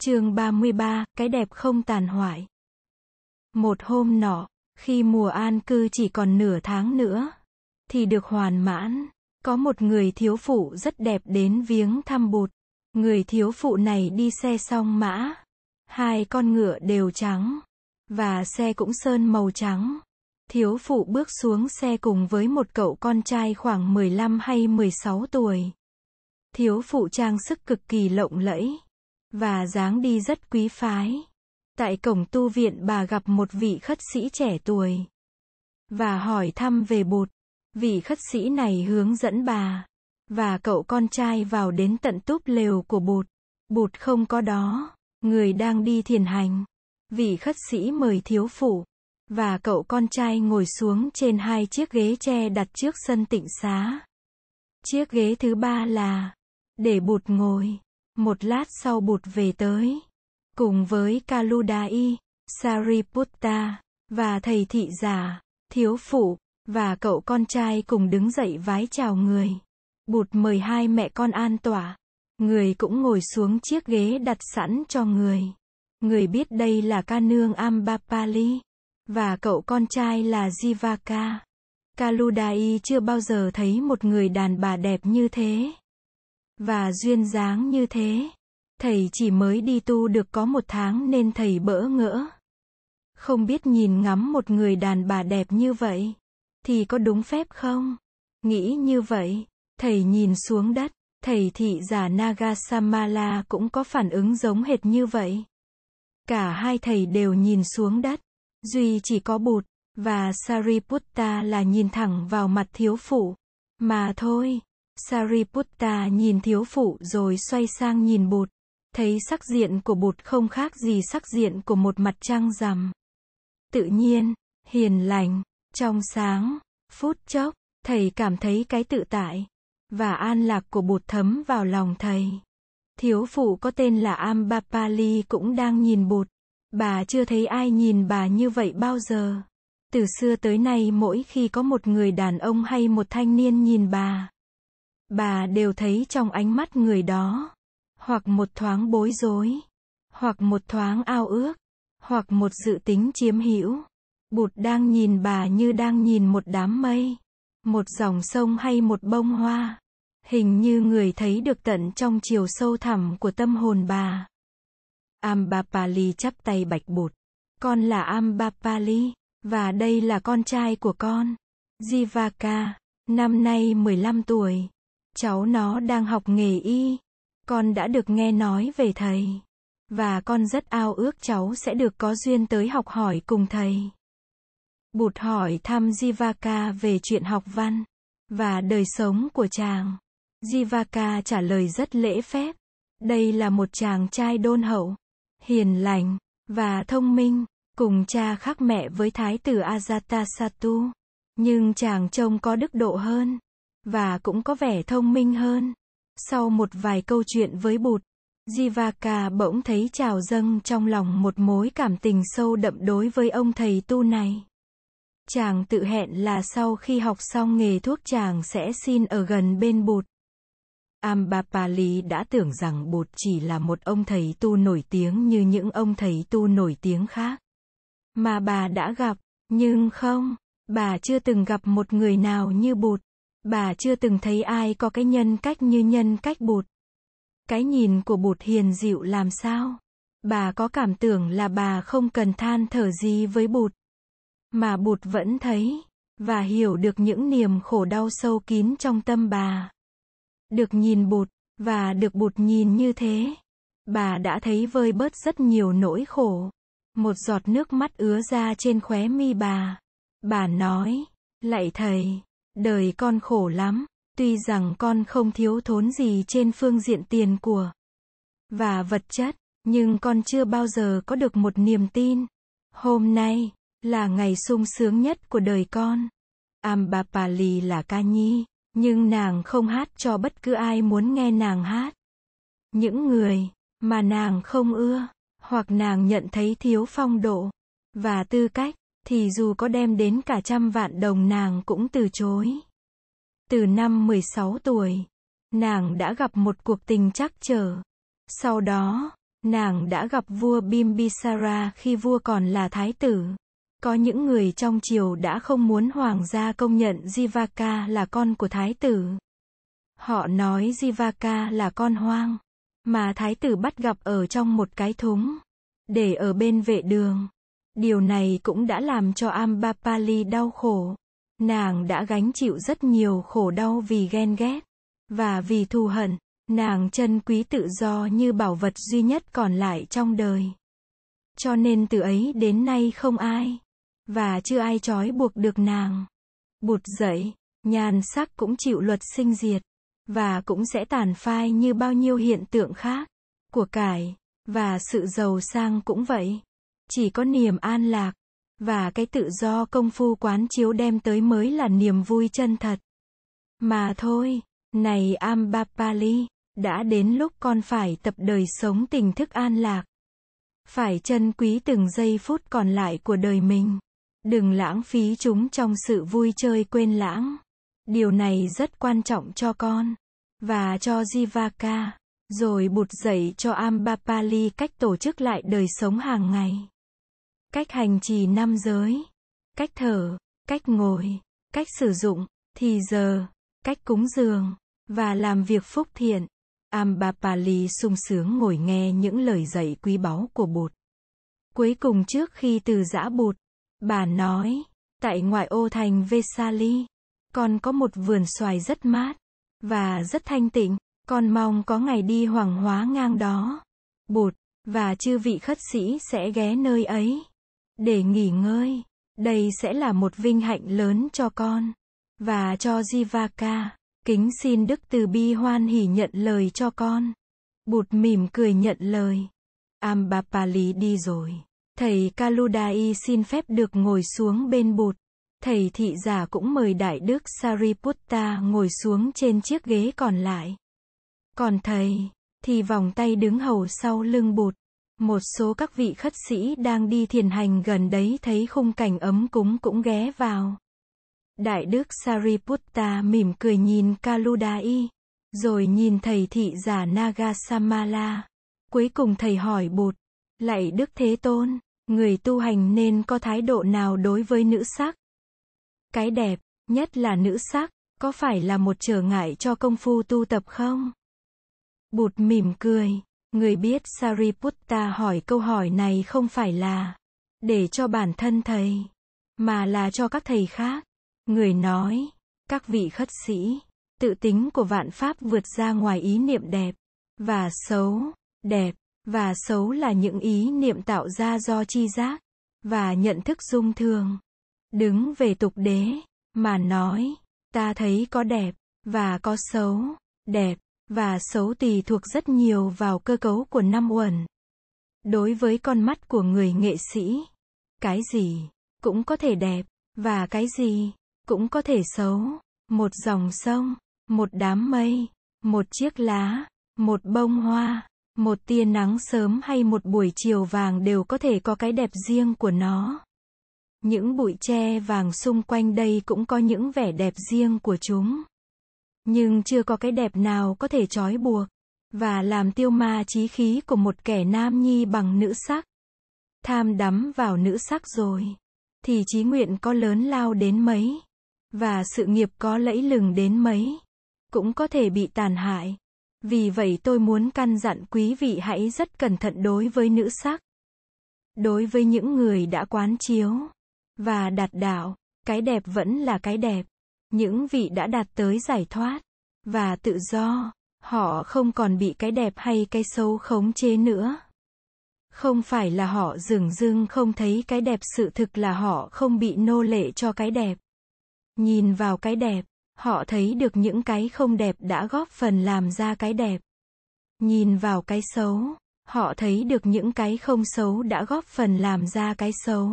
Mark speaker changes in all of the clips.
Speaker 1: chương 33, cái đẹp không tàn hoại. Một hôm nọ, khi mùa an cư chỉ còn nửa tháng nữa, thì được hoàn mãn, có một người thiếu phụ rất đẹp đến viếng thăm bụt. Người thiếu phụ này đi xe song mã, hai con ngựa đều trắng, và xe cũng sơn màu trắng. Thiếu phụ bước xuống xe cùng với một cậu con trai khoảng 15 hay 16 tuổi. Thiếu phụ trang sức cực kỳ lộng lẫy và dáng đi rất quý phái. Tại cổng tu viện bà gặp một vị khất sĩ trẻ tuổi và hỏi thăm về bột. Vị khất sĩ này hướng dẫn bà và cậu con trai vào đến tận túp lều của bột. bột không có đó, người đang đi thiền hành. Vị khất sĩ mời thiếu phụ và cậu con trai ngồi xuống trên hai chiếc ghế tre đặt trước sân tịnh xá. Chiếc ghế thứ ba là để bột ngồi. Một lát sau bụt về tới, cùng với Kaludai, Sariputta, và thầy thị giả, thiếu phụ, và cậu con trai cùng đứng dậy vái chào người. Bụt mời hai mẹ con an tỏa. Người cũng ngồi xuống chiếc ghế đặt sẵn cho người. Người biết đây là ca nương Ambapali, và cậu con trai là Jivaka. Kaludai chưa bao giờ thấy một người đàn bà đẹp như thế và duyên dáng như thế. Thầy chỉ mới đi tu được có một tháng nên thầy bỡ ngỡ. Không biết nhìn ngắm một người đàn bà đẹp như vậy, thì có đúng phép không? Nghĩ như vậy, thầy nhìn xuống đất, thầy thị giả Nagasamala cũng có phản ứng giống hệt như vậy. Cả hai thầy đều nhìn xuống đất, duy chỉ có bụt, và Sariputta là nhìn thẳng vào mặt thiếu phụ, mà thôi. Sariputta nhìn thiếu phụ rồi xoay sang nhìn bụt. Thấy sắc diện của bụt không khác gì sắc diện của một mặt trăng rằm. Tự nhiên, hiền lành, trong sáng, phút chốc, thầy cảm thấy cái tự tại và an lạc của bụt thấm vào lòng thầy. Thiếu phụ có tên là Ambapali cũng đang nhìn bụt. Bà chưa thấy ai nhìn bà như vậy bao giờ. Từ xưa tới nay mỗi khi có một người đàn ông hay một thanh niên nhìn bà, Bà đều thấy trong ánh mắt người đó, hoặc một thoáng bối rối, hoặc một thoáng ao ước, hoặc một dự tính chiếm hữu. Bụt đang nhìn bà như đang nhìn một đám mây, một dòng sông hay một bông hoa. Hình như người thấy được tận trong chiều sâu thẳm của tâm hồn bà. Ambapali chắp tay bạch bụt. Con là Ambapali, và đây là con trai của con. Jivaka, năm nay 15 tuổi. Cháu nó đang học nghề y. Con đã được nghe nói về thầy. Và con rất ao ước cháu sẽ được có duyên tới học hỏi cùng thầy. Bụt hỏi thăm Jivaka về chuyện học văn và đời sống của chàng. Jivaka trả lời rất lễ phép. Đây là một chàng trai đôn hậu, hiền lành và thông minh, cùng cha khác mẹ với thái tử Ajatasattu. Nhưng chàng trông có đức độ hơn và cũng có vẻ thông minh hơn. Sau một vài câu chuyện với bụt, Jivaka bỗng thấy trào dâng trong lòng một mối cảm tình sâu đậm đối với ông thầy tu này. Chàng tự hẹn là sau khi học xong nghề thuốc chàng sẽ xin ở gần bên bụt. Ambapali đã tưởng rằng bụt chỉ là một ông thầy tu nổi tiếng như những ông thầy tu nổi tiếng khác. Mà bà đã gặp, nhưng không, bà chưa từng gặp một người nào như bụt. Bà chưa từng thấy ai có cái nhân cách như nhân cách bụt. Cái nhìn của bụt hiền dịu làm sao? Bà có cảm tưởng là bà không cần than thở gì với bụt. Mà bụt vẫn thấy, và hiểu được những niềm khổ đau sâu kín trong tâm bà. Được nhìn bụt, và được bụt nhìn như thế. Bà đã thấy vơi bớt rất nhiều nỗi khổ. Một giọt nước mắt ứa ra trên khóe mi bà. Bà nói, lạy thầy, Đời con khổ lắm, tuy rằng con không thiếu thốn gì trên phương diện tiền của và vật chất, nhưng con chưa bao giờ có được một niềm tin. Hôm nay là ngày sung sướng nhất của đời con. Ambapali là ca nhi, nhưng nàng không hát cho bất cứ ai muốn nghe nàng hát. Những người mà nàng không ưa, hoặc nàng nhận thấy thiếu phong độ và tư cách, thì dù có đem đến cả trăm vạn đồng nàng cũng từ chối. Từ năm 16 tuổi, nàng đã gặp một cuộc tình chắc trở. Sau đó, Nàng đã gặp vua Bimbisara khi vua còn là thái tử. Có những người trong triều đã không muốn hoàng gia công nhận Jivaka là con của thái tử. Họ nói Jivaka là con hoang, mà thái tử bắt gặp ở trong một cái thúng, để ở bên vệ đường. Điều này cũng đã làm cho Ambapali đau khổ. Nàng đã gánh chịu rất nhiều khổ đau vì ghen ghét, và vì thù hận. Nàng chân quý tự do như bảo vật duy nhất còn lại trong đời. Cho nên từ ấy đến nay không ai, và chưa ai trói buộc được nàng. Bụt dậy, nhàn sắc cũng chịu luật sinh diệt, và cũng sẽ tàn phai như bao nhiêu hiện tượng khác, của cải, và sự giàu sang cũng vậy. Chỉ có niềm an lạc, và cái tự do công phu quán chiếu đem tới mới là niềm vui chân thật. Mà thôi, này Ambapali, đã đến lúc con phải tập đời sống tình thức an lạc. Phải trân quý từng giây phút còn lại của đời mình. Đừng lãng phí chúng trong sự vui chơi quên lãng. Điều này rất quan trọng cho con. Và cho Jivaka. Rồi bụt dạy cho Ambapali cách tổ chức lại đời sống hàng ngày. Cách hành trì năm giới. Cách thở, cách ngồi, cách sử dụng, thì giờ, cách cúng dường, và làm việc phúc thiện. Ambapali sung sướng ngồi nghe những lời dạy quý báu của bụt. Cuối cùng trước khi từ giã bụt, bà nói, tại ngoại ô thành Vesali, con có một vườn xoài rất mát, và rất thanh tịnh, con mong có ngày đi hoàng hóa ngang đó. Bụt, và chư vị khất sĩ sẽ ghé nơi ấy, để nghỉ ngơi. Đây sẽ là một vinh hạnh lớn cho con, và cho Jivaka. Kính xin Đức Từ Bi hoan hỉ nhận lời cho con. Bụt mỉm cười nhận lời. Ambapali đi rồi. Thầy Kaludai xin phép được ngồi xuống bên bụt. Thầy thị giả cũng mời Đại Đức Sariputta ngồi xuống trên chiếc ghế còn lại. Còn thầy, thì vòng tay đứng hầu sau lưng bụt. Một số các vị khất sĩ đang đi thiền hành gần đấy thấy khung cảnh ấm cúng cũng ghé vào. Đại đức Sariputta mỉm cười nhìn Kaludai, rồi nhìn thầy thị giả Nagasamala. Cuối cùng thầy hỏi bụt, lạy Đức Thế Tôn, người tu hành nên có thái độ nào đối với nữ sắc? Cái đẹp, nhất là nữ sắc, có phải là một trở ngại cho công phu tu tập không? Bụt mỉm cười, người biết Sariputta hỏi câu hỏi này không phải là để cho bản thân thầy, mà là cho các thầy khác. Người nói, các vị khất sĩ, tự tính của vạn pháp vượt ra ngoài ý niệm đẹp, và xấu, đẹp, và xấu là những ý niệm tạo ra do chi giác, và nhận thức dung thường. Đứng về tục đế, mà nói, ta thấy có đẹp, và có xấu, đẹp, và xấu tùy thuộc rất nhiều vào cơ cấu của năm uẩn. Đối với con mắt của người nghệ sĩ, cái gì cũng có thể đẹp, và cái gì cũng có thể xấu. Một dòng sông, một đám mây, một chiếc lá, một bông hoa, một tia nắng sớm hay một buổi chiều vàng đều có thể có cái đẹp riêng của nó. Những bụi tre vàng xung quanh đây cũng có những vẻ đẹp riêng của chúng. Nhưng chưa có cái đẹp nào có thể trói buộc và làm tiêu ma trí khí của một kẻ nam nhi bằng nữ sắc. Tham đắm vào nữ sắc rồi, thì trí nguyện có lớn lao đến mấy và sự nghiệp có lẫy lừng đến mấy, cũng có thể bị tàn hại. Vì vậy tôi muốn căn dặn quý vị hãy rất cẩn thận đối với nữ sắc. Đối với những người đã quán chiếu và đạt đạo, cái đẹp vẫn là cái đẹp. Những vị đã đạt tới giải thoát và tự do, họ không còn bị cái đẹp hay cái xấu khống chế nữa. Không phải là họ dừng dưng không thấy cái đẹp sự thực là họ không bị nô lệ cho cái đẹp. Nhìn vào cái đẹp, họ thấy được những cái không đẹp đã góp phần làm ra cái đẹp. Nhìn vào cái xấu, họ thấy được những cái không xấu đã góp phần làm ra cái xấu.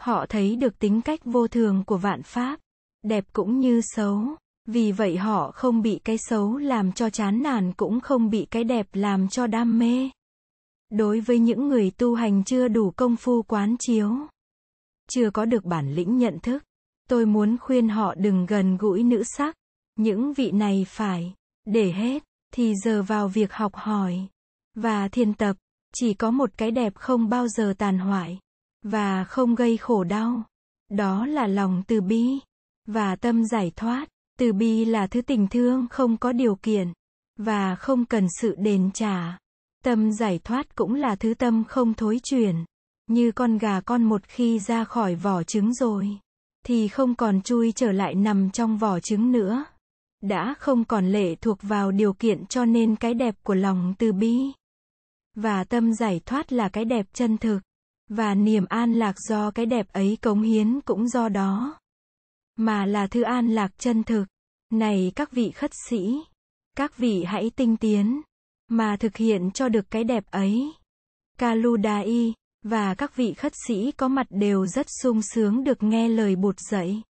Speaker 1: Họ thấy được tính cách vô thường của vạn pháp, đẹp cũng như xấu, vì vậy họ không bị cái xấu làm cho chán nản cũng không bị cái đẹp làm cho đam mê. Đối với những người tu hành chưa đủ công phu quán chiếu, chưa có được bản lĩnh nhận thức, Tôi muốn khuyên họ đừng gần gũi nữ sắc. Những vị này phải, để hết, thì giờ vào việc học hỏi. và thiền tập, chỉ có một cái đẹp không bao giờ tàn hoại, và không gây khổ đau. Đó là lòng từ bi, và tâm giải thoát. Từ bi là thứ tình thương không có điều kiện, và không cần sự đền trả. Tâm giải thoát cũng là thứ tâm không thối chuyển. Như con gà con một khi ra khỏi vỏ trứng rồi, thì không còn chui trở lại nằm trong vỏ trứng nữa. Đã không còn lệ thuộc vào điều kiện cho nên cái đẹp của lòng từ bi. Và tâm giải thoát là cái đẹp chân thực. Và niềm an lạc do cái đẹp ấy cống hiến cũng do đó. Mà là thư an lạc chân thực. Này các vị khất sĩ, các vị hãy tinh tiến, mà thực hiện cho được cái đẹp ấy. Kaludai, và các vị khất sĩ có mặt đều rất sung sướng được nghe lời bụt dạy.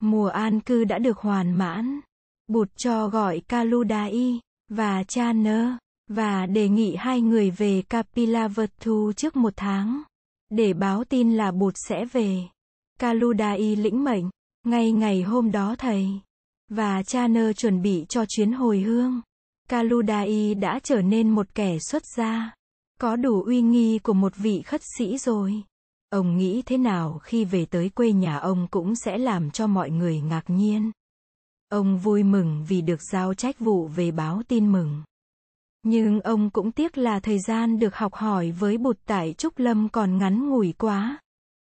Speaker 1: Mùa an cư đã được hoàn mãn. Bụt cho gọi Kaludai và cha nơ và đề nghị hai người về Kapilavatthu trước một tháng để báo tin là Bụt sẽ về. Kaludai lĩnh mệnh, ngay ngày hôm đó thầy và cha nơ chuẩn bị cho chuyến hồi hương. Kaludai đã trở nên một kẻ xuất gia, có đủ uy nghi của một vị khất sĩ rồi. Ông nghĩ thế nào khi về tới quê nhà ông cũng sẽ làm cho mọi người ngạc nhiên. Ông vui mừng vì được giao trách vụ về báo tin mừng. Nhưng ông cũng tiếc là thời gian được học hỏi với bụt tại Trúc Lâm còn ngắn ngủi quá.